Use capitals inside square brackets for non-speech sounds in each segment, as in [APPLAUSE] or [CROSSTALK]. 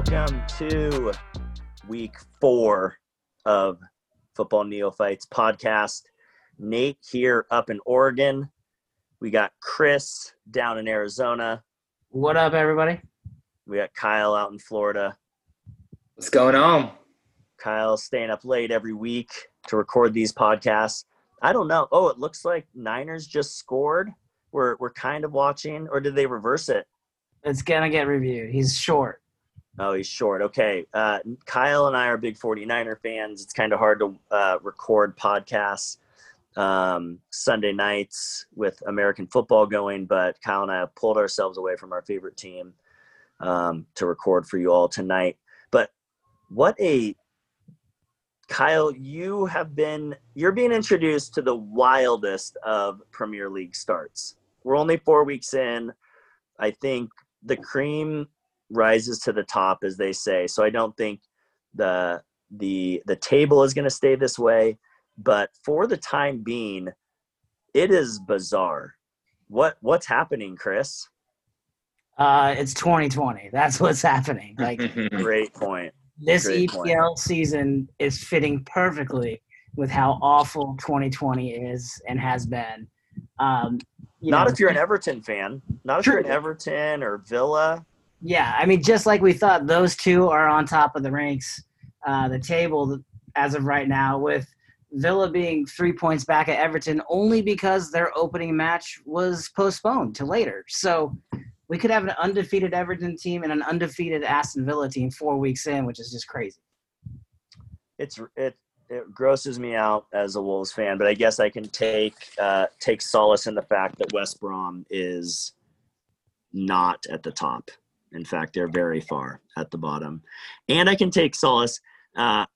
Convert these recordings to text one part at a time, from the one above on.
Welcome to week four of Football Neophytes podcast. Nate here up in Oregon. We got Chris down in Arizona. What up, everybody? We got Kyle out in Florida. What's going on? Kyle staying up late every week to record these podcasts. I don't know. Oh, it looks like Niners just scored. We're we're kind of watching, or did they reverse it? It's gonna get reviewed. He's short. Oh, he's short. Okay. Uh, Kyle and I are big 49er fans. It's kind of hard to uh, record podcasts um, Sunday nights with American football going, but Kyle and I have pulled ourselves away from our favorite team um, to record for you all tonight. But what a Kyle, you have been you're being introduced to the wildest of Premier League starts. We're only four weeks in. I think the cream rises to the top, as they say. So I don't think the the the table is going to stay this way. But for the time being, it is bizarre. What what's happening, Chris? Uh, it's 2020. That's what's happening. [LAUGHS] Like Great point. this Great point. EPL season is fitting perfectly with how awful 2020 is and has been. Um, you Not know, if you're an Everton fan. Not if you're an Everton or Villa. Yeah, I mean, just like we thought, those two are on top of the ranks, uh, the table as of right now, with Villa being three points back at Everton only because their opening match was postponed to later. So we could have an undefeated Everton team and an undefeated Aston Villa team four weeks in, which is just crazy. It's it it grosses me out as a Wolves fan, but I guess I can take uh, take solace in the fact that West Brom is not at the top. In fact, they're very far at the bottom, and I can take solace. Uh,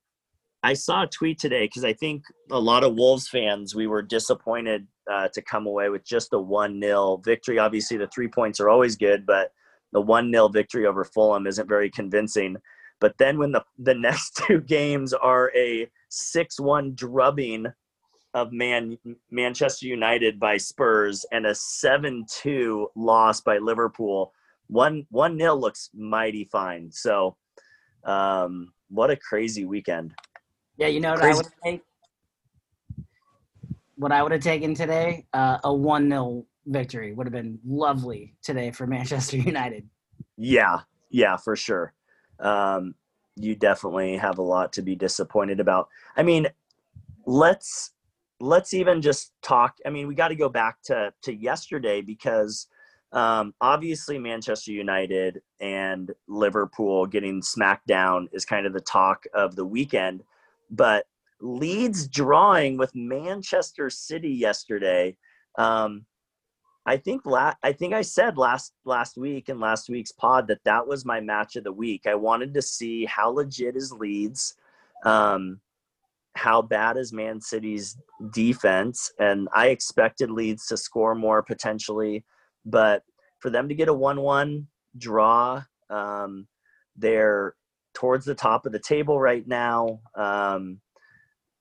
I saw a tweet today because I think a lot of Wolves fans we were disappointed uh, to come away with just a one 0 victory. Obviously, the three points are always good, but the one 0 victory over Fulham isn't very convincing. But then when the the [LAUGHS] next two games are a six one drubbing of Man Manchester United by Spurs and a seven two loss by Liverpool, one one nil looks mighty fine. So, um, what a crazy weekend! Yeah, you know what I would take? What I would have taken today, uh, a 1 0 victory would have been lovely today for [LAUGHS] Manchester United. Yeah, yeah, for sure. Um, you definitely have a lot to be disappointed about. I mean, let's let's even just talk. I mean, we got to go back to to yesterday because um, obviously Manchester United and Liverpool getting smacked down is kind of the talk of the weekend. But Leeds drawing with Manchester City yesterday. Um, I think la- I think I said last last week in last week's pod that that was my match of the week. I wanted to see how legit is Leeds, um, how bad is Man City's defense, and I expected Leeds to score more potentially, but for them to get a one-one draw, um, they're towards the top of the table right now. Um,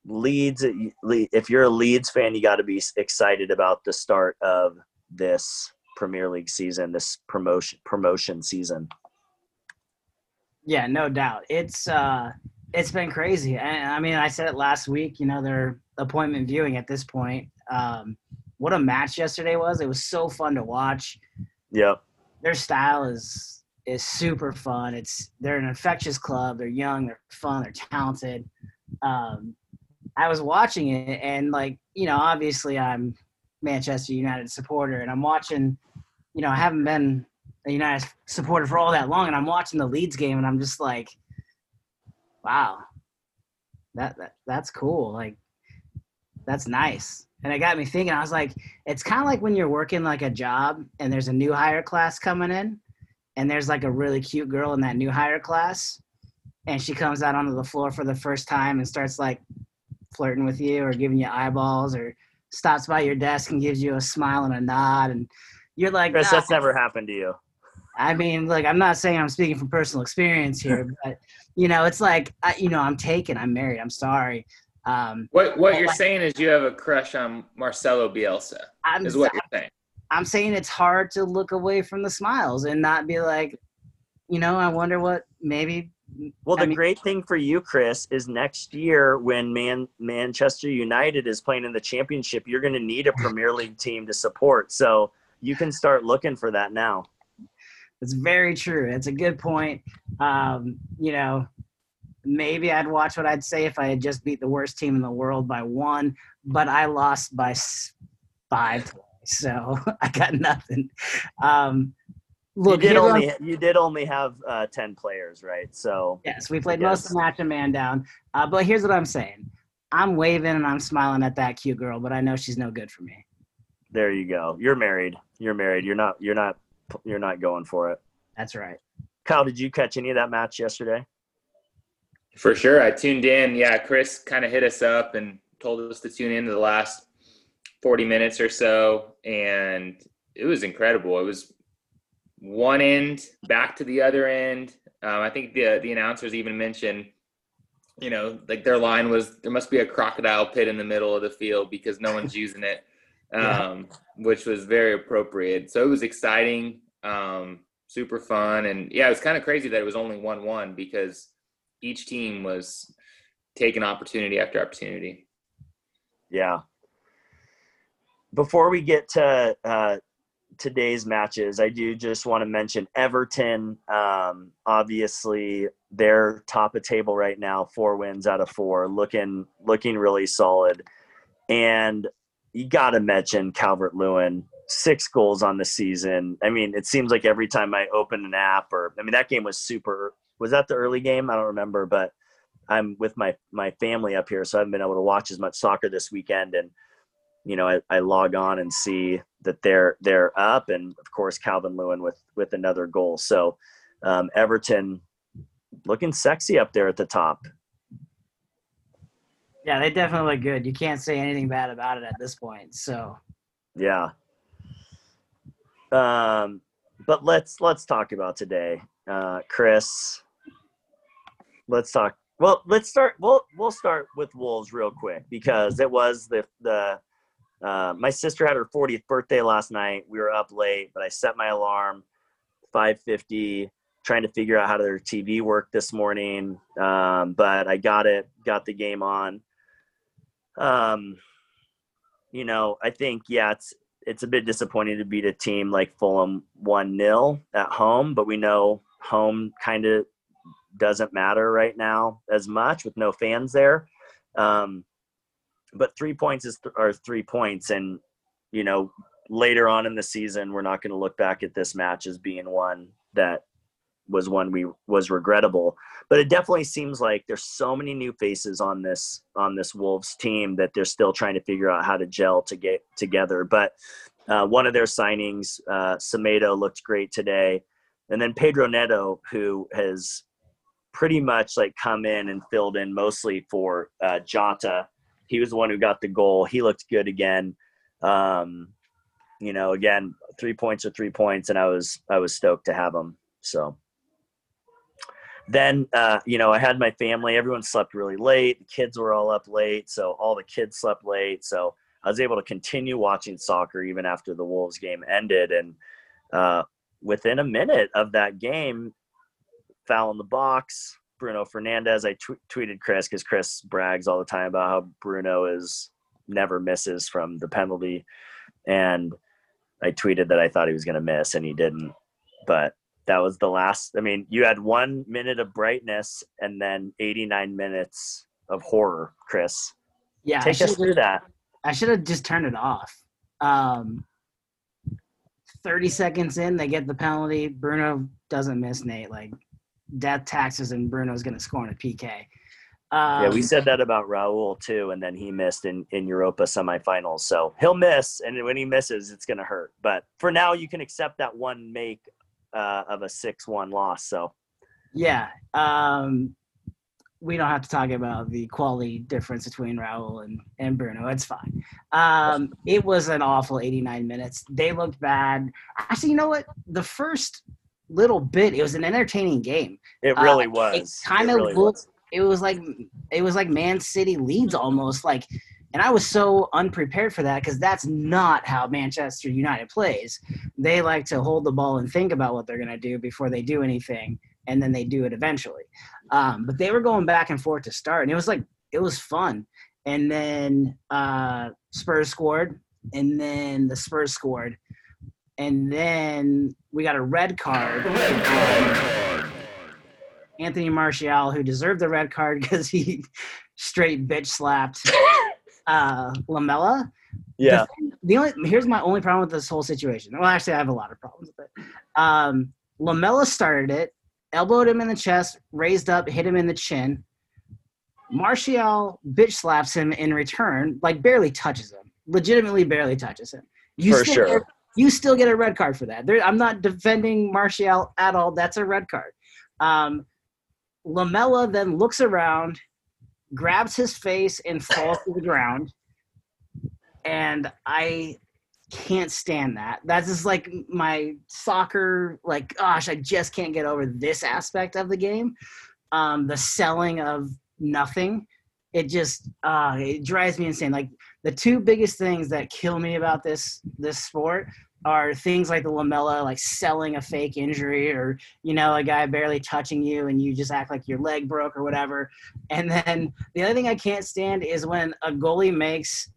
Leeds, if you're a Leeds fan, you got to be excited about the start of this Premier League season, this promotion promotion season. Yeah, no doubt. It's uh it's been crazy. And I mean, I said it last week, you know, their appointment viewing at this point. Um what a match yesterday was. It was so fun to watch. Yep. Their style is is super fun. It's they're an infectious club. They're young, they're fun, they're talented. Um I was watching it and like, you know, obviously I'm Manchester United supporter and I'm watching, you know, I haven't been a United supporter for all that long, and I'm watching the Leeds game, and I'm just like, wow, that, that that's cool. Like, that's nice. And it got me thinking. I was like, it's kind of like when you're working like a job, and there's a new hire class coming in, and there's like a really cute girl in that new hire class, and she comes out onto the floor for the first time and starts like flirting with you or giving you eyeballs or stops by your desk and gives you a smile and a nod and you're like Chris, "Nah, that's never happened to you. I mean, like, I'm not saying I'm speaking from personal experience here, [LAUGHS] but you know, it's like, I, you know, I'm taken, I'm married, I'm sorry. Um, What what you're saying is you have a crush on Marcelo Bielsa. I'm, Is what you're saying. I'm saying it's hard to look away from the smiles and not be like, you know, I wonder what maybe. Well, the I mean- great thing for you, Chris, is next year when Man Manchester United is playing in the championship, you're going to need a Premier League team to support. So you can start looking for that now. It's very true. It's a good point. Um, you know, maybe I'd watch what I'd say if I had just beat the worst team in the world by one, but I lost by five, so [LAUGHS] I got nothing. Um, look, you did only you did only have uh, ten players, right? So yes, we played most of the match a man down. Uh, but here's what I'm saying: I'm waving and I'm smiling at that cute girl, but I know she's no good for me. there you go. You're married. You're married. You're not. You're not. You're not going for it. That's right. Kyle, did you catch any of that match yesterday? For sure. I tuned in. Yeah, Chris kind of hit us up and told us to tune in to the last 40 minutes or so. And it was incredible. It was one end back to the other end. Um, I think the, the announcers even mentioned, you know, like their line was there must be a crocodile pit in the middle of the field because no one's using it, [LAUGHS] um, which was very appropriate. So it was exciting, um, super fun. And yeah, it was kind of crazy that it was only 1 1 because each team was taking opportunity after opportunity. Yeah. Before we get to uh, today's matches, I do just want to mention Everton. Um, obviously, they're top of table right now, four wins out of four, looking looking really solid. And you got to mention Calvert Lewin, six goals on the season. I mean, it seems like every time I open an app, or I mean, that game was super. Was that the early game? I don't remember, but I'm with my my family up here, so I haven't been able to watch as much soccer this weekend. And you know, I, I log on and see that they're they're up, and of course Calvin Lewin with with another goal. So um, Everton looking sexy up there at the top. Yeah, they definitely look good. You can't say anything bad about it at this point. So Yeah. Um, but let's let's talk about today, uh, Chris. Let's talk. Well, let's start. We'll we'll start with Wolves real quick because it was the the. Uh, my sister had her 40th birthday last night. We were up late, but I set my alarm 5:50, trying to figure out how their TV worked this morning. Um, but I got it, got the game on. Um, you know, I think yeah, it's it's a bit disappointing to beat a team like Fulham 1 0 at home, but we know home kind of doesn't matter right now as much with no fans there. Um, but three points is th- are three points, and you know later on in the season we're not going to look back at this match as being one that was one we was regrettable. But it definitely seems like there's so many new faces on this on this Wolves team that they're still trying to figure out how to gel to get together. But uh, one of their signings, uh, Semedo, looked great today, and then Pedro Neto, who has pretty much like come in and filled in mostly for uh, Jota. He was the one who got the goal. He looked good again. Um, you know, again, three points or three points, and I was I was stoked to have him. So then uh, you know i had my family everyone slept really late the kids were all up late so all the kids slept late so i was able to continue watching soccer even after the wolves game ended and uh, within a minute of that game foul in the box bruno Fernandes i tweeted chris because chris brags all the time about how bruno is never misses from the penalty and i tweeted that i thought he was going to miss and he didn't but that was the last i mean you had one minute of brightness and then 89 minutes of horror chris yeah, I take us through that I should have just turned it off. Um, 30 seconds in, they get the penalty. Bruno doesn't miss Nate. Like, death taxes, and Bruno's going to score on a PK. Um, yeah we said that about raul too and then he missed in in europa semifinals so he'll miss and when he misses it's going to hurt but for now you can accept that one make uh, of a 6-1 loss so Yeah. Um, we don't have to talk about the quality difference between Raul and, and Bruno. It's fine. Um, it was an awful 89 minutes. They looked bad. Actually, you know what? The first little bit, it was an entertaining game. it Uh, really it was kinda really looked- was. It was like it was like Man City Leeds almost. Like And I was so unprepared for that because that's not how Manchester United plays. They like to hold the ball and think about what they're going to do before they do anything, and then they do it eventually. Um, but they were going back and forth to start, and it was like it was fun. And then uh, Spurs scored, and then the Spurs scored, and then we got a red card. Red card. Anthony Martial, who deserved the red card [LAUGHS] because he straight bitch slapped [LAUGHS] uh, Lamela. Yeah. The, the, only here's my only problem with this whole situation. Well, actually, I have a lot of problems with it. Um, Lamela started it, elbowed him in the chest, raised up, hit him in the chin. Martial bitch slaps him in return, like barely touches him, legitimately barely touches him. You for sure. Get, you still get a red card for that. There, I'm not defending Martial at all. That's a red card. Um, Lamela then looks around, grabs his face, and falls to the ground. And I can't stand that. That's just like my soccer, like, gosh, I just can't get over this aspect of the game. Um, the selling of nothing. It just uh, it drives me insane. Like the two biggest things that kill me about this this sport are things like the Lamela like selling a fake injury or you know a guy barely touching you and you just act like your leg broke or whatever and then the other thing i can't stand is when a goalie makes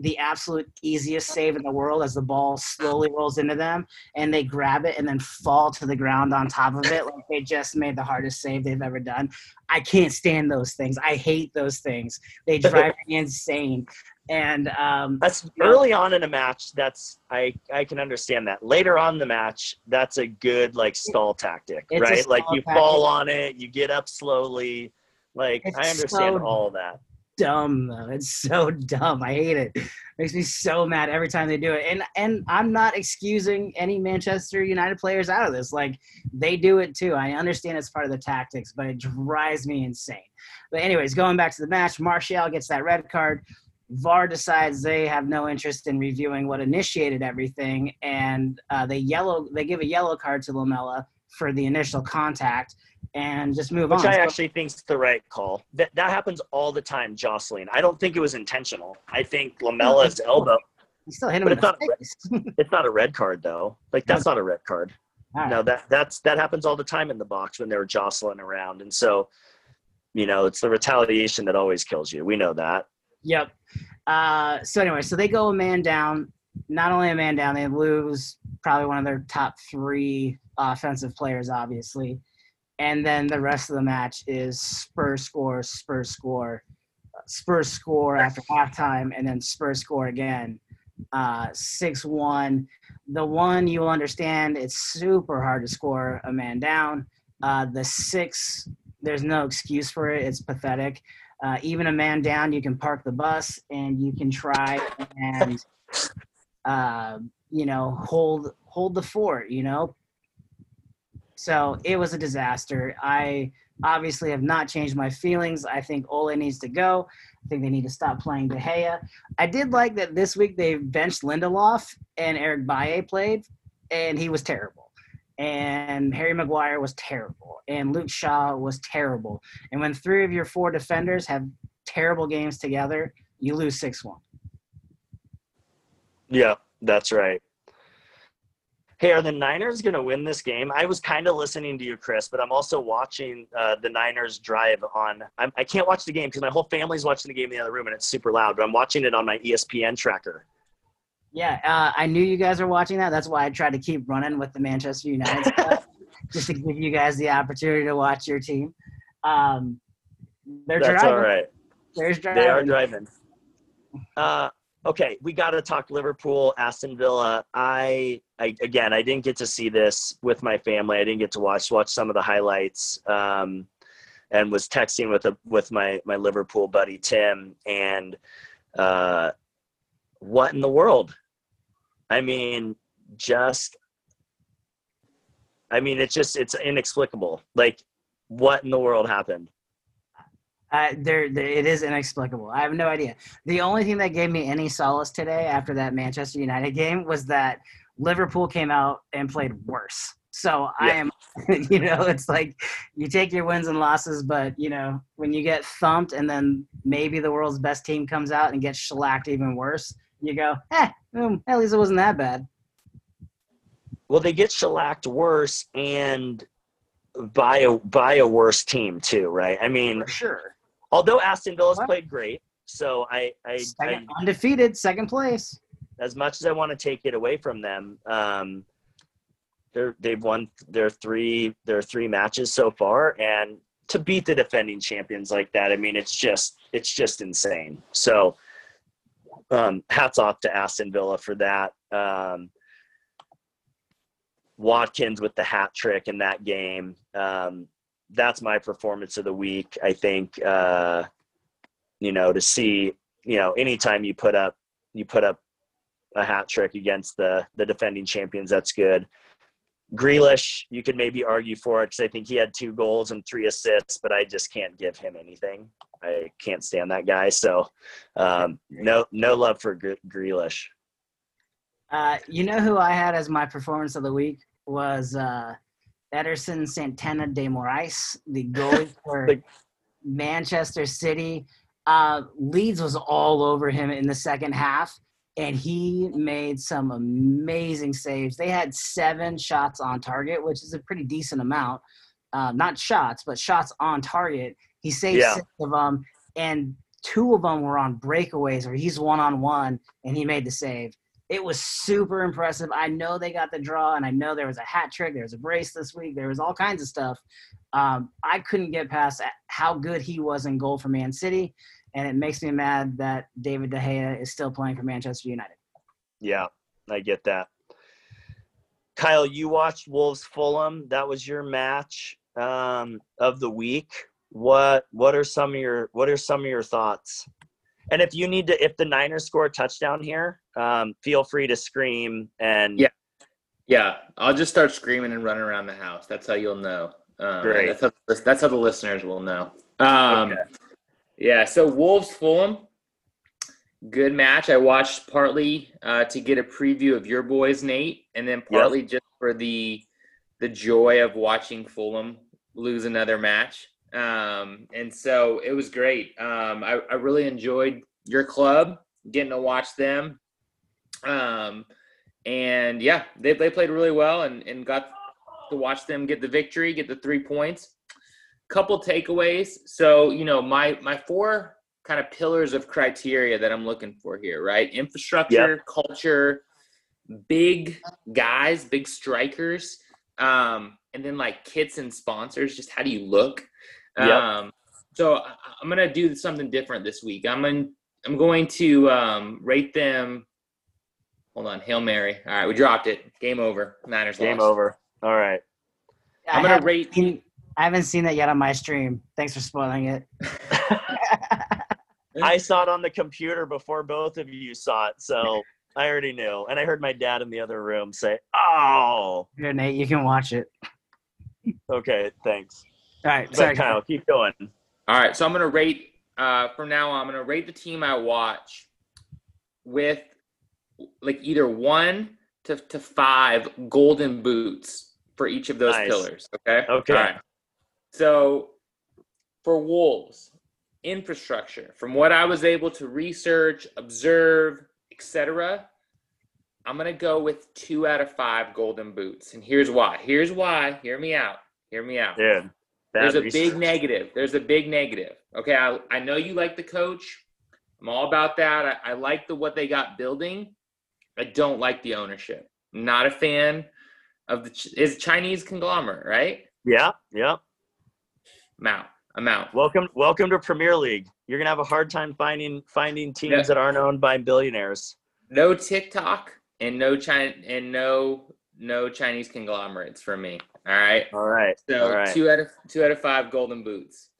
the absolute easiest save in the world as the ball slowly rolls into them and they grab it and then fall to the ground on top of it like they just made the hardest save they've ever done. I can't stand those things. I hate those things. They drive me insane. And um, that's early on in a match. That's I I can understand that. Later on the match, that's a good like stall tactic, right? Like you tactic. fall on it, you get up slowly. Like it's I understand so all that. Dumb though. It's so dumb. I hate it. Makes me so mad every time they do it. And and I'm not excusing any Manchester United players out of this. Like they do it too. I understand it's part of the tactics, but it drives me insane. But anyways, going back to the match, Martial gets that red card. VAR decides they have no interest in reviewing what initiated everything, and uh, they yellow they give a yellow card to Lamela for the initial contact, and just move Which on. Which I actually think is the right call. That that happens all the time, Jocelyn. I don't think it was intentional. I think Lamela's [LAUGHS] elbow. He still hit him but it's not, [LAUGHS] it's not a red card though. Like that's not a red card. Right. No, that that's that happens all the time in the box when they're jostling around, and so you know it's the retaliation that always kills you. We know that. Yep. Uh, so anyway, so they go a man down. Not only a man down, they lose probably one of their top three offensive players, obviously. And then the rest of the match is Spurs score, Spurs score, Spurs score after halftime, and then Spurs score again. Uh, six one. The one you will understand, it's super hard to score a man down. Uh, the six, there's no excuse for it. It's pathetic uh, even a man down, you can park the bus and you can try and uh, you know hold hold the fort. You know, so it was a disaster. I obviously have not changed my feelings. I think Ole needs to go. I think they need to stop playing De Gea. I did like that this week they benched Lindelof and Eric Bailly played, and he was terrible and Harry Maguire was terrible, and Luke Shaw was terrible. And when three of your four defenders have terrible games together, you lose 6 1. Yeah, that's right. Hey, are the Niners going to win this game? I was kind of listening to you, Chris, but I'm also watching uh, the Niners drive on. I'm, I can not watch the game because my whole family's watching the game in the other room and it's super loud, but I'm watching it on my ESPN tracker. Yeah, uh, I knew you guys were watching that. That's why I tried to keep running with the Manchester United stuff, [LAUGHS] just to give you guys the opportunity to watch your team. Um, they're That's driving. all right. There's driving. They are driving. Uh, okay, we got to talk Liverpool, Aston Villa. I, I again, I didn't get to see this with my family. I didn't get to watch watch some of the highlights. Um, and was texting with a with my my Liverpool buddy Tim, and uh, what in the world? I mean, just, I mean, it's just, it's inexplicable. Like, what in the world happened? Uh, there, there, it is inexplicable. I have no idea. The only thing that gave me any solace today after that Manchester United game was that Liverpool came out and played worse. So yeah. I am [LAUGHS] you know, it's like you take your wins and losses, but you know, when you get thumped and then maybe the world's best team comes out and gets shellacked even worse, you go, eh, mm, at least it wasn't that bad. Well, they get shellacked worse and by a by a worse team too, right? I mean, For sure. although Aston Villa's What? played great, so I, I, I undefeated, second place. as much as I want to take it away from them, um, they're they've won their three their three matches so far, and to beat the defending champions like that, I mean, it's just it's just insane. So, um, hats off to Aston Villa for that. Um, Watkins with the hat trick in that game. Um, that's my performance of the week. I think, uh, you know, to see, you know, anytime you put up, you put up a hat trick against the the defending champions, that's good. Grealish, you could maybe argue for it because I think he had two goals and three assists, but I just can't give him anything. I can't stand that guy. So, um, no, no love for Gre- Grealish. Uh, you know who I had as my performance of the week was uh, Ederson Santana de Morais, the goalie [LAUGHS] for The- Manchester City. Uh, Leeds was all over him in the second half, and he made some amazing saves. They had seven shots on target, which is a pretty decent amount. Uh, not shots, but shots on target. He saved Yeah. six of them, and two of them were on breakaways where he's one on one, and he made the save it was super impressive. I know they got the draw, and I know there was a hat trick, there was a brace this week, there was all kinds of stuff. Um, I couldn't get past how good he was in goal for Man City, and it makes me mad that David De Gea is still playing for Manchester United. Yeah, I get that. Kyle, you watched Wolves Fulham. That was your match um, of the week. What what are some of your what are some of your thoughts? And if you need to, if the Niners score a touchdown here, um, feel free to scream and Yeah. Yeah, I'll just start screaming and running around the house. That's how you'll know. Um, Great. That's how, that's how the listeners will know. Um, Okay. Yeah, so Wolves Fulham, good match. I watched partly uh, to get a preview of your boys, Nate, and then partly just for the the joy of watching Fulham lose another match. Um, and so it was great. Um, I, I really enjoyed your club, getting to watch them. Um, and yeah, they, they played really well and, and got to watch them get the victory, get the three points. Couple takeaways. So, you know, my my four kind of pillars of criteria that I'm looking for here, right? Infrastructure, culture, big guys, big strikers, um, and then like kits and sponsors. Just how do you look? Yep. Um, so I- I'm gonna do something different this week. I'm in, I'm going to um, rate them. Hold on, hail mary. All right, we dropped it. Game over. Niners game lost. over. All right. I I'm gonna rate. seen- I haven't seen that yet on my stream. Thanks for spoiling it. [LAUGHS] I saw it on the computer before both of you saw it, so I already knew. And I heard my dad in the other room say, "Oh, Here, Nate, you can watch it. okay, thanks." All right, But sorry. Kyle, keep going. All right, so I'm gonna rate uh, from now on. I'm gonna rate the team I watch with like either one to, to five golden boots for each of those Nice. pillars. Okay. Okay. All right. So for Wolves, infrastructure, from what I was able to research, observe, etc., I'm gonna go with two out of five golden boots, and here's why. Here's why. Hear me out. Hear me out. Dude, There's a research. big negative. There's a big negative. Okay, I, I know you like the coach. I'm all about that. I, I like the what they got building. I don't like the ownership. Not a fan of the is Chinese conglomerate, right? Yeah, yeah. I'm out. I'm out. Welcome, welcome to Premier League. You're gonna have a hard time finding finding teams Yeah. that aren't owned by billionaires. No TikTok and no China and no no Chinese conglomerates for me. All right. All right, So all right. two out of two out of five golden boots.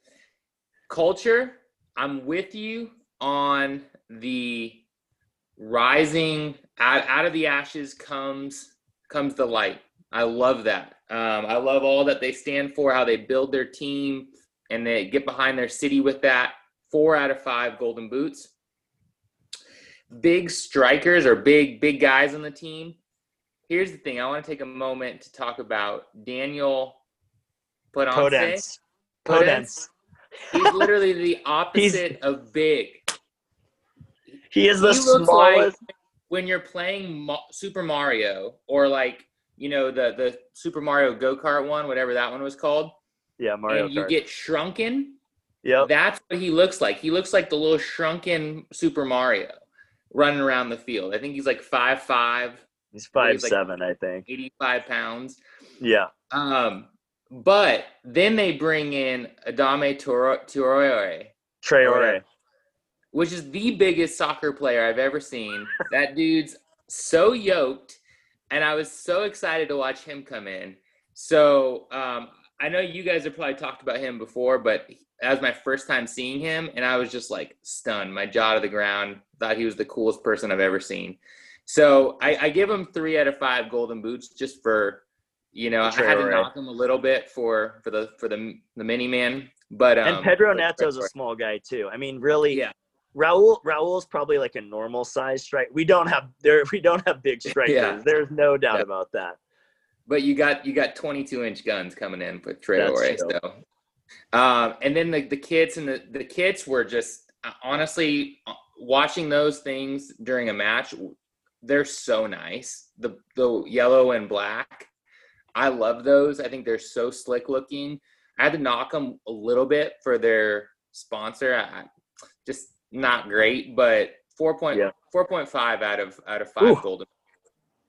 Culture, I'm with you on the rising out, out of the ashes comes comes the light. I love that. Um, I love all that they stand for, how they build their team, and they get behind their city with that. Four out of five golden boots. Big strikers or big big guys on the team. Here's the thing. I want to take a moment to talk about Daniel Podence. Podence. Podence. He's literally the [LAUGHS] opposite of big. He is the he smallest. like when you're playing Super Mario or like you know the the Super Mario Go Kart one, whatever that one was called, yeah, Mario and you Kart. get shrunken. Yeah. That's what he looks like. He looks like the little shrunken Super Mario running around the field. I think he's like five five, He's five he's like- seven, I think. 85 pounds. Yeah. Um, but then they bring in Adama Toro- Traore, Traore. which is the biggest soccer player I've ever seen. that dude's so yoked, and I was so excited to watch him come in. So um, I know you guys have probably talked about him before, but that was my first time seeing him, and I was just like stunned, my jaw to the ground. Thought he was the coolest person I've ever seen. So I, I give him three out of five golden boots just for, you know, I had to knock him a little bit for for the for the the mini man, but um, and Pedro Neto's a small guy too. I mean, really, Yeah. Raul Raul's probably like a normal size strike. We don't have there we don't have big [LAUGHS] strikers. Yeah. There's no doubt Yeah. about that. But you got you got 22 inch guns coming in with Traore. So, um, and then the the kids and the the kids were just uh, honestly uh, watching those things during a match. They're so nice. The the yellow and black. I love those. I think they're so slick looking. I had to knock them a little bit for their sponsor. I, just not great, but four point Yeah. four point five out of out of five Ooh. golden.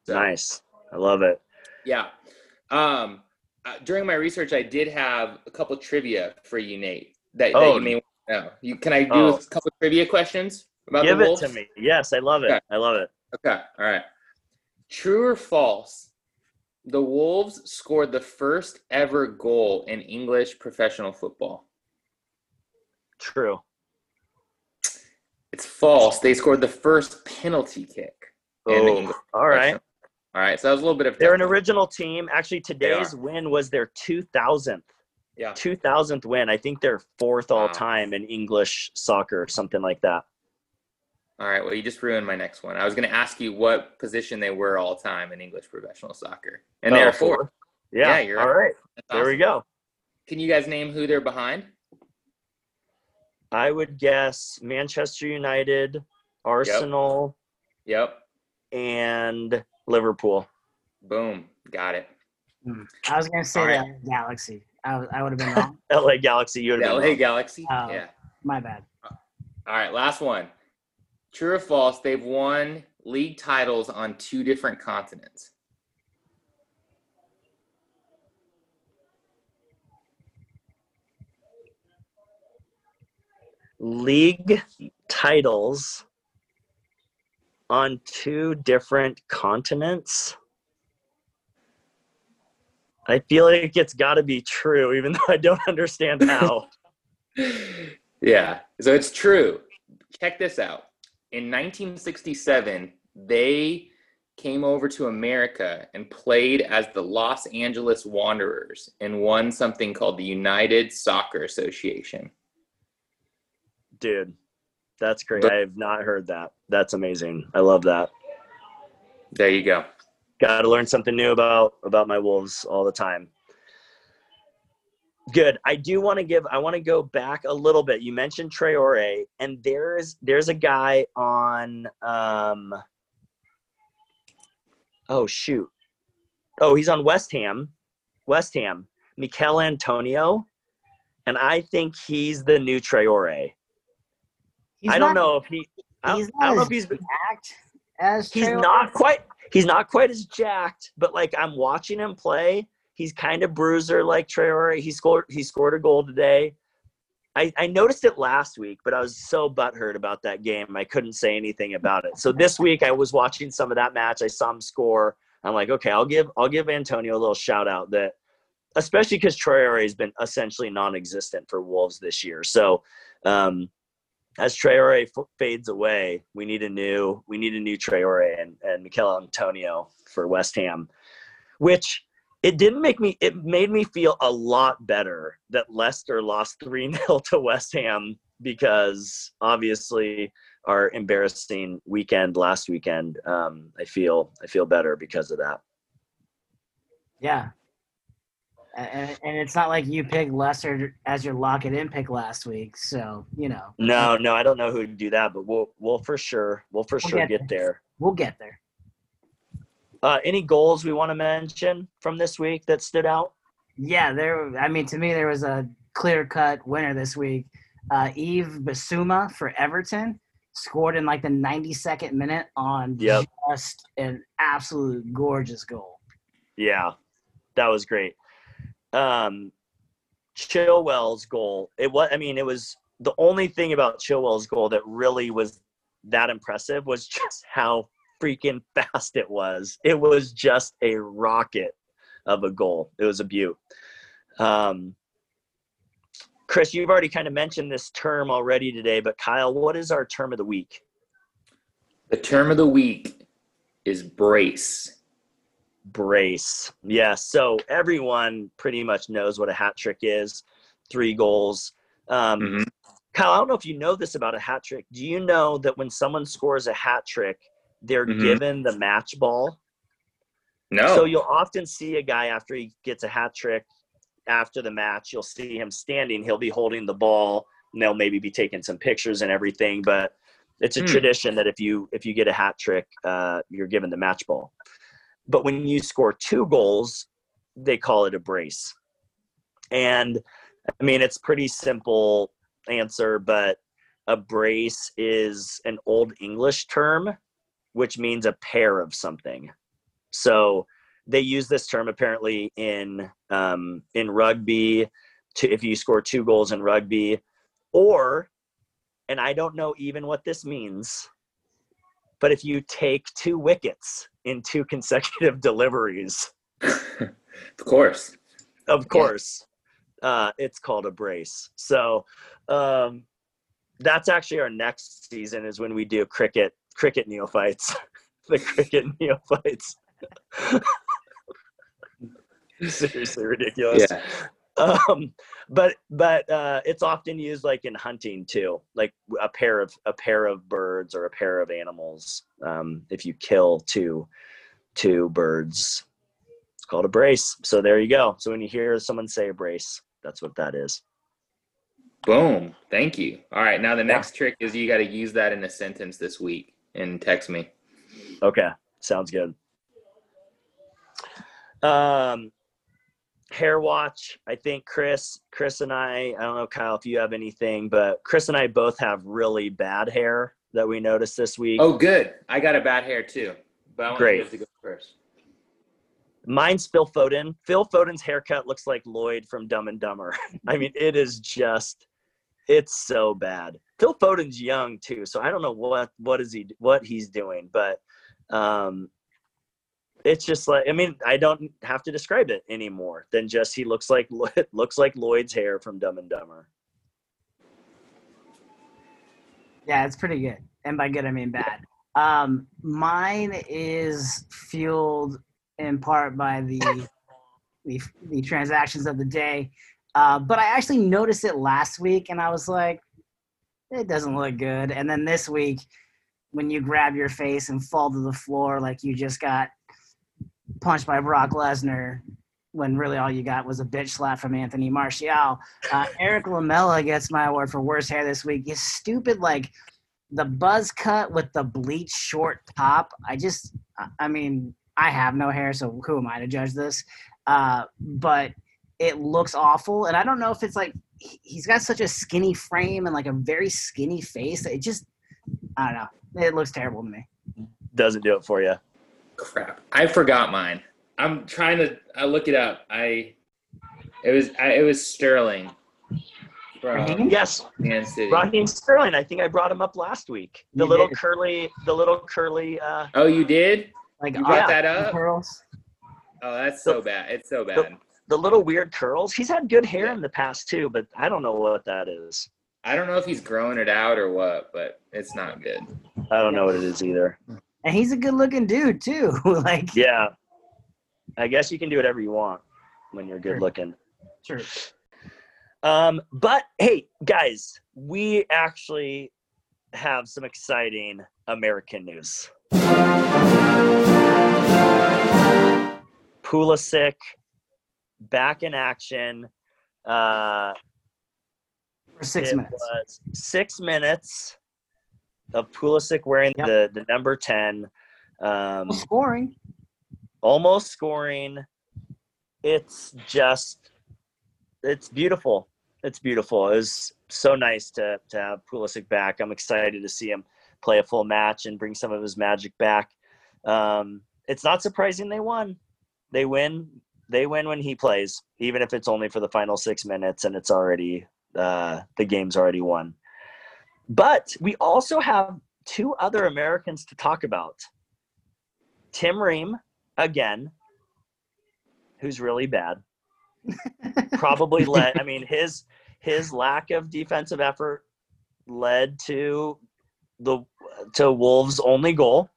So- Nice. I love it. yeah. Um, uh, during my research, I did have a couple trivia for you, Nate. That, that Oh. you may want to know. You, can I do Oh. a couple trivia questions about Give the it to me. Yes, I love it. Okay. I love it. Okay. All right. True or false? The Wolves scored the first ever goal in English professional football. True. It's false. They scored the first penalty kick. Oh, all right. All right. So that was a little bit of. They're an original team. Actually, today's win was their 2000th. Yeah. 2000th win. I think they're fourth all Wow. time in English soccer, or something like that. All right. Well, you just ruined my next one. I was going to ask you what position they were all time in English professional soccer, and Oh, are fourth. Yeah. Yeah, you're all right. right. That's There we go. Can you guys name who they're behind? I would guess Manchester United, Arsenal, Yep. and Liverpool. Boom. Got it. Hmm. I was gonna say All that Galaxy. I, I would have been [LAUGHS] wrong. LA Galaxy. You would have LA wrong. Galaxy. Oh. Yeah. My bad. All right. Last one. True or false? They've won league titles on two different continents. League titles on two different continents. I feel like it's got to be true, [LAUGHS] even though I don't understand how. [LAUGHS] yeah. So it's true. Check this out. In 1967, they came over to America and played as the Los Angeles Wanderers and won something called the United Soccer Association. Dude, that's great. I have not heard that. That's amazing. I love that. There you go. Got to learn something new about about my wolves all the time. Good. I do want to give. I want to go back a little bit. You mentioned Traore, and there's there's a guy on. Um, oh shoot! Oh, he's on West Ham. West Ham. Michail Antonio, and I think he's the new Traore. He's I don't not- know if he. I He's don't, not I don't know if he's. jacked as he's not quite he's not quite as jacked, but like I'm watching him play, he's kind of bruiser like Traore. He scored he scored a goal today. I, I noticed it last week, but I was so butthurt about that game. I couldn't say anything about it. So this week I was watching some of that match. I saw him score. I'm like, okay, I'll give I'll give Antonio a little shout out that especially because Traore has been essentially non-existent for Wolves this year. So um, as Traore f- fades away, we need a new we need a new Traore and and Michail Antonio for West Ham, which it didn't make me it made me feel a lot better that Leicester lost 3-0 [LAUGHS] to West Ham because obviously our embarrassing weekend last weekend um, I feel I feel better because of that. Yeah. And, and it's not like you picked Leicester as your lock it in pick last week, so you know. No, no, I don't know who would do that, but we'll we'll for sure we'll for We'll sure get get there. We'll get there. Uh, any goals we want to mention from this week that stood out? Yeah, there. I mean, to me, there was a clear cut winner this week. Uh, Yves Bissouma for Everton scored in like the 92nd minute on Yep. just an absolute gorgeous goal. Yeah, that was great. Um, Chilwell's goal. It was. I mean, it was the only thing about Chilwell's goal that really was that impressive was just how freaking fast it was. It was just a rocket of a goal. It was a beaut. Um, Chris, you've already kind of mentioned this term already today, but Kyle, what is our term of the week? The term of the week is brace. Brace. Yeah, so everyone pretty much knows what a hat trick is. Three goals. Um, Mhm. Kyle, I don't know if you know this about a hat trick. Do you know that when someone scores a hat trick, they're Mhm. given the match ball? No. So you'll often see a guy after he gets a hat trick after the match, you'll see him standing, he'll be holding the ball, and they'll maybe be taking some pictures and everything, but it's a Hmm. tradition that if you if you get a hat trick, uh, you're given the match ball. But when you score two goals, they call it a brace. And I mean it's pretty simple answer, but a brace is an old English term which means a pair of something. So they use this term apparently in um, in rugby to if you score two goals in rugby, or and I don't know even what this means, but if you take two wickets in two consecutive [LAUGHS] deliveries, [LAUGHS] of course. of course, uh, it's called a brace. So um, that's actually our next season is when we do cricket cricket neophytes, [LAUGHS] the cricket neophytes. Seriously ridiculous. Yeah. Um, but but uh, it's often used like in hunting too, like a pair of a pair of birds or a pair of animals. Um, if you kill two two birds, it's called a brace. So there you go. So when you hear someone say a brace, that's what that is. Boom. Thank you. All right. Now the next trick is you got to use that in a sentence this week and text me. Okay, sounds good. Um, hair watch. I think Chris, Chris and I. I don't know, Kyle, if you have anything, but Chris and I both have really bad hair that we noticed this week. Oh, good. I got a bad hair too, but I want Great. to go first. Mine's Phil Foden. Phil Foden's haircut looks like Lloyd from Dumb and Dumber. [LAUGHS] I mean, it is just, it's so bad. Phil Foden's young too, so I don't know what what is he what he's doing, but um, it's just like I mean, I don't have to describe it anymore than just he looks like [LAUGHS] looks like Lloyd's hair from Dumb and Dumber. Yeah, it's pretty good. And by good, I mean bad. Um, mine is fueled in part by the [LAUGHS] the, the transactions of the day. Uh, but I actually noticed it last week, and I was like, it doesn't look good. And then this week, when you grab your face and fall to the floor like you just got punched by Brock Lesnar, when really all you got was a bitch slap from Anthony Martial. Uh, [LAUGHS] Erik Lamela gets my award for worst hair this week. His stupid like the buzz cut with the bleach short top. I just, I- I mean, I have no hair, so who am I to judge this? Uh, but it looks awful, and I don't know if it's like he- he's got such a skinny frame and like a very skinny face that it just, I don't know. It looks terrible to me. Doesn't do it for you. Crap. I forgot mine. I'm trying to I look it up. I it was I, it was Sterling from Raheem? Yes, Man City. Raheem Sterling. I think I brought him up last week. The You little did. curly, the little curly. Uh, Oh, you did? Like You brought yeah, that up? curls. Oh, that's so bad. It's so bad. the little weird curls. He's had good hair in the past too, but I don't know what that is. I don't know if he's growing it out or what, but it's not good. I don't know what it is either. And he's a good looking dude too. [LAUGHS] like Yeah. I guess you can do whatever you want when you're good looking. Sure. Um, but hey, guys, we actually have some exciting American news. Pulisic back in action. Uh, For six minutes. six minutes of Pulisic wearing Yep. the, the number 10, um, Well, scoring. almost scoring. It's just, it's beautiful. It's beautiful. It was so nice to, to have Pulisic back. I'm excited to see him play a full match and bring some of his magic back. Um, it's not surprising they won. They win. They win when he plays, even if it's only for the final six minutes and it's already uh, the game's already won. But we also have two other Americans to talk about. Tim Ream, again, who's really bad. [LAUGHS] Probably led. I mean, his his lack of defensive effort led to the to Wolves' only goal.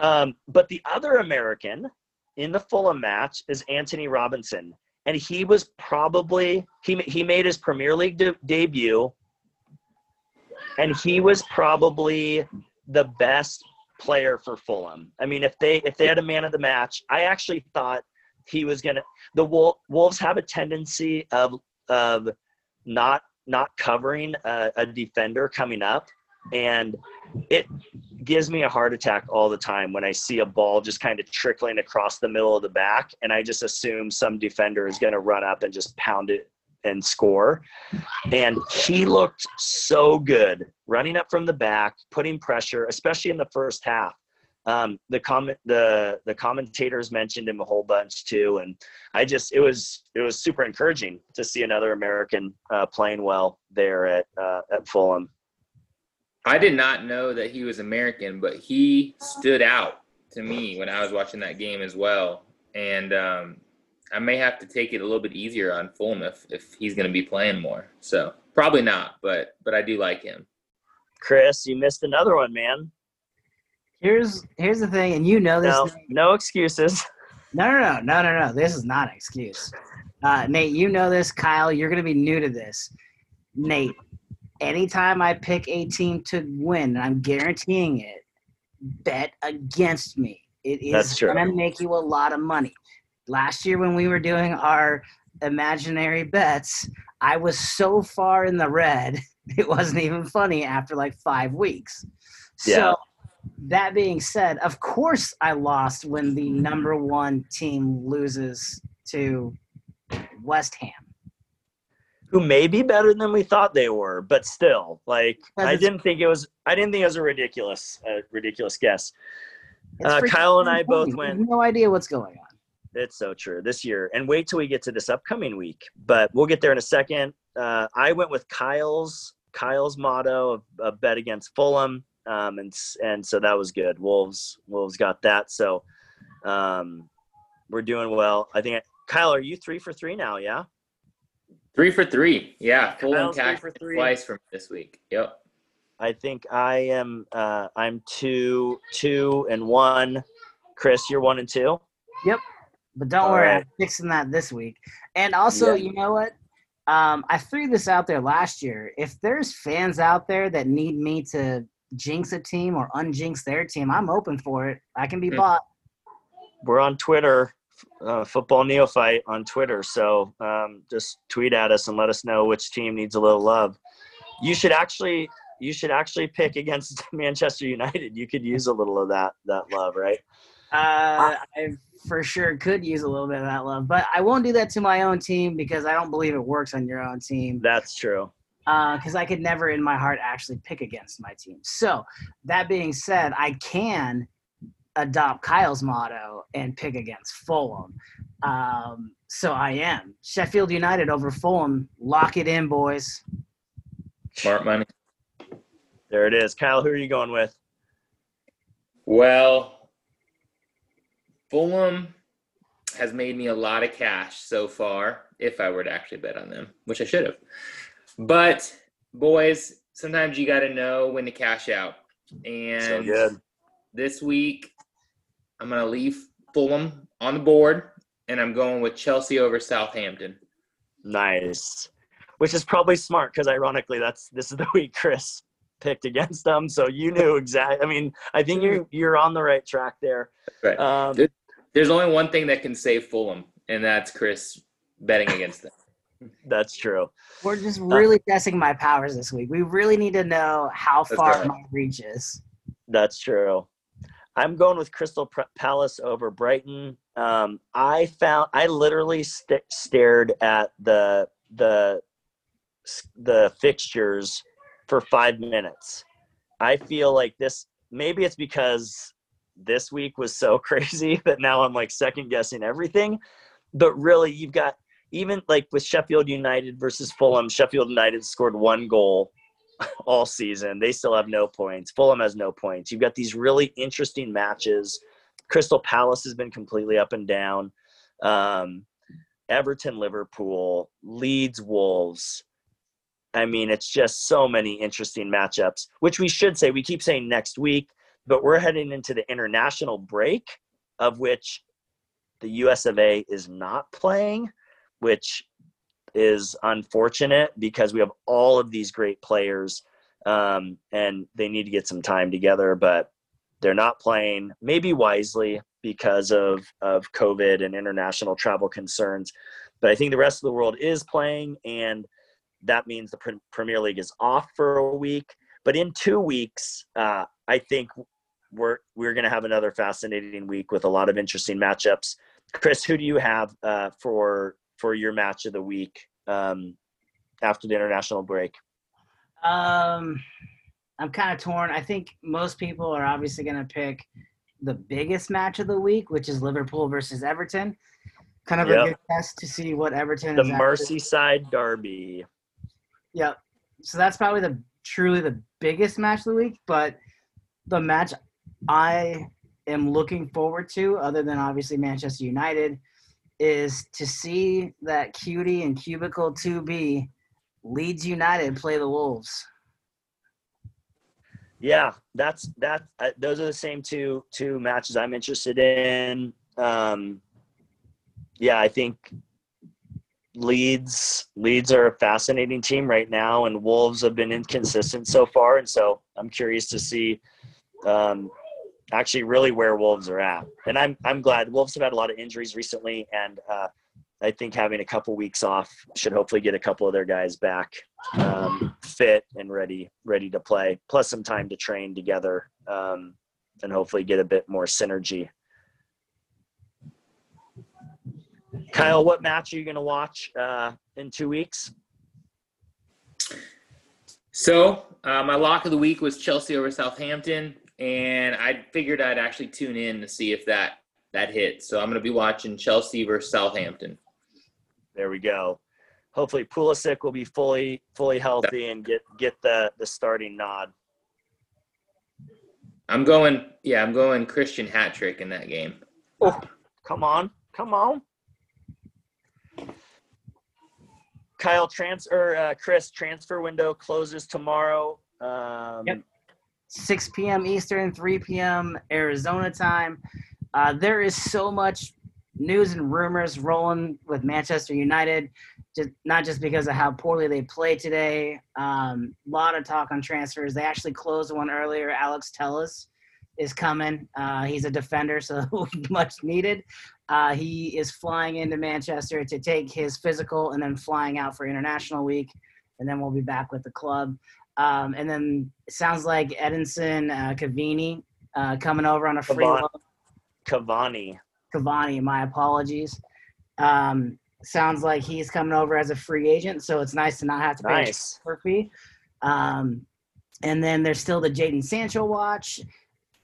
Um, but the other American in the Fulham match is Anthony Robinson, and he was probably he he made his Premier League de- debut, and he was probably the best player for Fulham. I mean, if they if they had a man of the match, I actually thought he was gonna. The Wol- Wolves have a tendency of of not not covering a, a defender coming up, and it gives me a heart attack all the time when I see a ball just kind of trickling across the middle of the back, and I just assume some defender is going to run up and just pound it and score. And he looked so good running up from the back, putting pressure, especially in the first half. Um, the comment the the commentators mentioned him a whole bunch too, and I just it was it was super encouraging to see another American uh, playing well there at uh, at Fulham. I did not know that he was American, but he stood out to me when I was watching that game as well. And um, I may have to take it a little bit easier on Fulham if, if he's going to be playing more. So probably not, but but I do like him. Chris, you missed another one, man. Here's here's the thing, and you know this. No, Nate. no excuses. [LAUGHS] No, no, no, no, no, no. This is not an excuse. Uh, Nate, you know this. Kyle, you're gonna be new to this. Nate, anytime I pick a team to win, and I'm guaranteeing it, bet against me. It That's is true. gonna make you a lot of money. Last year when we were doing our imaginary bets, I was so far in the red, [LAUGHS] it wasn't even funny after like five weeks. Yeah. So that being said, of course I lost when the number one team loses to West Ham. Who may be better than we thought they were, but still, like I didn't think it was. I didn't think it was a ridiculous, uh, ridiculous guess. Uh, Kyle and I both went- No idea what's going on. It's so true this year, and wait till we get to this upcoming week. But we'll get there in a second. Uh, I went with Kyle's Kyle's motto of, of bet against Fulham, um, and and so that was good. Wolves Wolves got that, so um, we're doing well. I think Kyle, are you three for three now? Yeah. Three for three. Yeah, Fulham Kyle's three cashed for three. twice from this week. Yep. I think I am. Uh, I'm two, two, and one. Chris, you're one and two. But don't All worry, right. I'm fixing that this week. And also, Yeah. you know what? Um, I threw this out there last year. If there's fans out there that need me to jinx a team or unjinx their team, I'm open for it. I can be Hmm. bought. We're on Twitter, uh, Football Neophyte on Twitter. So um, just tweet at us and let us know which team needs a little love. You should actually, you should actually pick against [LAUGHS] Manchester United. You could use a little of that that love, right? Uh, I for sure could use a little bit of that love, but I won't do that to my own team because I don't believe it works on your own team. That's true. because I could never in my heart actually pick against my team. So that being said, I can adopt Kyle's motto and pick against Fulham. Um, so I am Sheffield United over Fulham. Lock it in, boys. Smart money. There it is. Kyle, who are you going with? Well, Fulham has made me a lot of cash so far if I were to actually bet on them, which I should have. But boys, sometimes you got to know when to cash out. And So good. this week, I'm going to leave Fulham on the board, and I'm going with Chelsea over Southampton. Nice. Which is probably smart because ironically, that's this is the [LAUGHS] week Chris picked against them. So you knew exactly. I mean, I think you're you're on the right track there. Right. Um, There's only one thing that can save Fulham, and that's Chris betting against them. [LAUGHS] That's true. We're just really uh, testing my powers this week. We really need to know how far my reach is. That's true. I'm going with Crystal Palace over Brighton. Um, I found I literally st- stared at the the the fixtures for five minutes. I feel like this. Maybe it's because this week was so [LAUGHS] crazy that now I'm like second guessing everything. But really, you've got even like with Sheffield United versus Fulham. Sheffield United scored one goal [LAUGHS] all season. They still have no points. Fulham has no points. You've got these really interesting matches. Crystal Palace has been completely up and down. Um, Everton, Liverpool, Leeds, Wolves. I mean, it's just so many interesting matchups, which we should say, we keep saying next week, but we're heading into the international break, of which the US of A is not playing, which is unfortunate because we have all of these great players um, and they need to get some time together, but they're not playing, maybe wisely because of, of COVID and international travel concerns. But I think the rest of the world is playing, and that means the Premier League is off for a week. But in two weeks, uh, I think we're we're going to have another fascinating week with a lot of interesting matchups. Chris, who do you have uh, for for your match of the week um, after the international break? Um, I'm kind of torn. I think most people are obviously going to pick the biggest match of the week, which is Liverpool versus Everton. Kind of yep. a good test to see what Everton is. the Merseyside derby. Yep. So that's probably the truly the biggest match of the week, but the match I am looking forward to, other than obviously Manchester United, is to see that Cutie and Cubicle 2B Leeds United play the Wolves. Yeah, that's that. Uh, those are the same two two matches I'm interested in. Um, yeah, I think Leeds Leeds are a fascinating team right now, and Wolves have been inconsistent so far, and so I'm curious to see um, actually really where Wolves are at. And I'm I'm glad Wolves have had a lot of injuries recently, and uh, I think having a couple weeks off should hopefully get a couple of their guys back um, fit and ready ready to play, plus some time to train together, um, and hopefully get a bit more synergy. Kyle, what match are you going to watch uh, in two weeks? So, uh, my lock of the week was Chelsea over Southampton and I figured I'd actually tune in to see if that that hits. So I'm going to be watching Chelsea versus Southampton. There we go. Hopefully Pulisic will be fully fully healthy and get get the the starting nod. I'm going. Yeah, I'm going Christian hat trick in that game. Oh, come on, come on. Kyle transfer uh, Chris transfer window closes tomorrow. Um, yep. 6 p.m. Eastern, 3 p.m. Arizona time. Uh, there is so much news and rumors rolling with Manchester United, just not just because of how poorly they played today. A um, lot of talk on transfers. They actually closed one earlier. Alex Telles is coming. Uh, he's a defender, so [LAUGHS] much needed. Uh, he is flying into Manchester to take his physical and then flying out for international week, and then we'll be back with the club. Um, and then sounds like Edinson uh, Cavani uh, coming over on a free Cavani. loan. Cavani. Cavani, my apologies. Um, sounds like he's coming over as a free agent, so it's nice to not have to pay nice. a fee. Um, and then there's still the Jadon Sancho watch.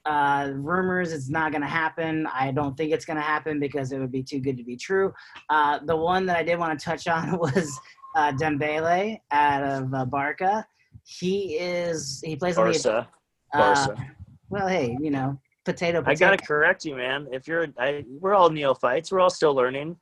Uh, rumors it's not going to happen. I don't think it's going to happen because it would be too good to be true. Uh, the one that I did want to touch on [LAUGHS] was uh, Dembele out of uh, Barca he is he plays Barca. the uh, Barca. well, hey, you know, potato, potato. I gotta correct you, man. If you're, I, we're all neophytes. We're all still learning.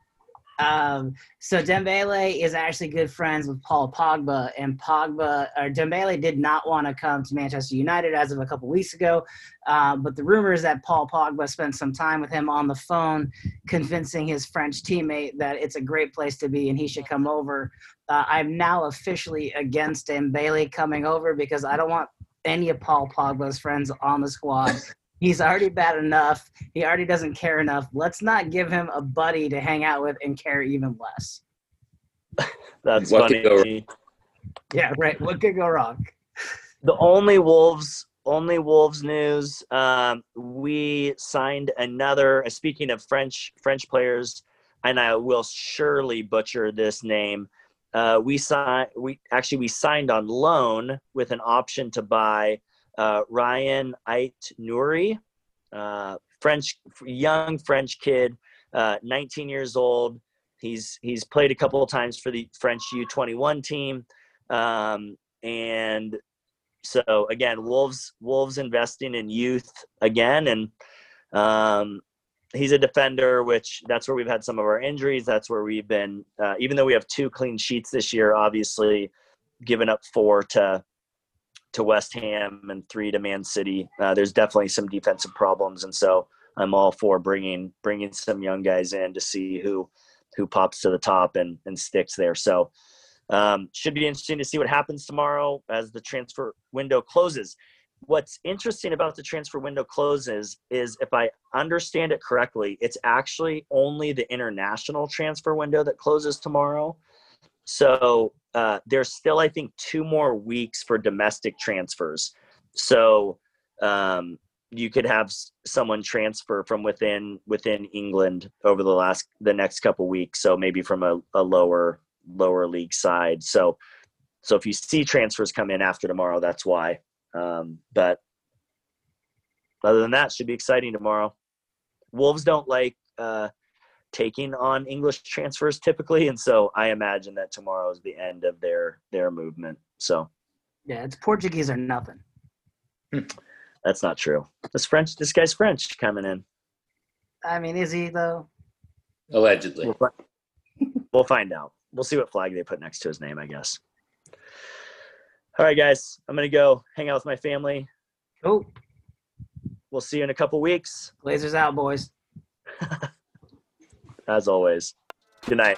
Um, so Dembele is actually good friends with Paul Pogba, and Pogba or Dembele did not want to come to Manchester United as of a couple weeks ago. Uh, but the rumor is that Paul Pogba spent some time with him on the phone, convincing his French teammate that it's a great place to be and he should come over. Uh, I'm now officially against Dembele coming over because I don't want any of Paul Pogba's friends on the squad He's already bad enough. He already doesn't care enough. Let's not give him a buddy to hang out with and care even less. [LAUGHS] That's What funny. could go Yeah, right. What could go wrong? the only wolves only wolves news um, we signed another uh, speaking of french french players and i will surely butcher this name uh, we signed we actually we signed on loan with an option to buy uh, ryan ait nuri uh, french young french kid uh, 19 years old. He's he's played a couple of times for the french u21 team. Um, and so again, Wolves Wolves investing in youth again, and um, he's a defender, which that's where we've had some of our injuries. That's where we've been, uh, even though we have two clean sheets this year, obviously given up four to to West Ham and three to Man City. Uh, there's definitely some defensive problems, and so I'm all for bringing bringing some young guys in to see who who pops to the top and and sticks there. So. Um, should be interesting to see what happens tomorrow as the transfer window closes. What's interesting about the transfer window closes is, if I understand it correctly, it's actually only the international transfer window that closes tomorrow. So uh, there's still, I think, two more weeks for domestic transfers. So um, you could have someone transfer from within within England over the last the next couple weeks. So maybe from a, a lower lower league side. So, so if you see transfers come in after tomorrow, that's why. Um, but other than that, should be exciting tomorrow. Wolves don't like uh, taking on English transfers typically, and so I imagine that tomorrow is the end of their their movement. So Yeah, it's Portuguese or nothing. Hmm, that's not true. This French, this guy's French coming in. I mean, is he though? Allegedly. We'll, fi- we'll find out. We'll see what flag they put next to his name, I guess. All right, guys, I'm gonna go hang out with my family. Oh, We'll see you in a couple weeks. Blazers out, boys. [LAUGHS] As always, good night.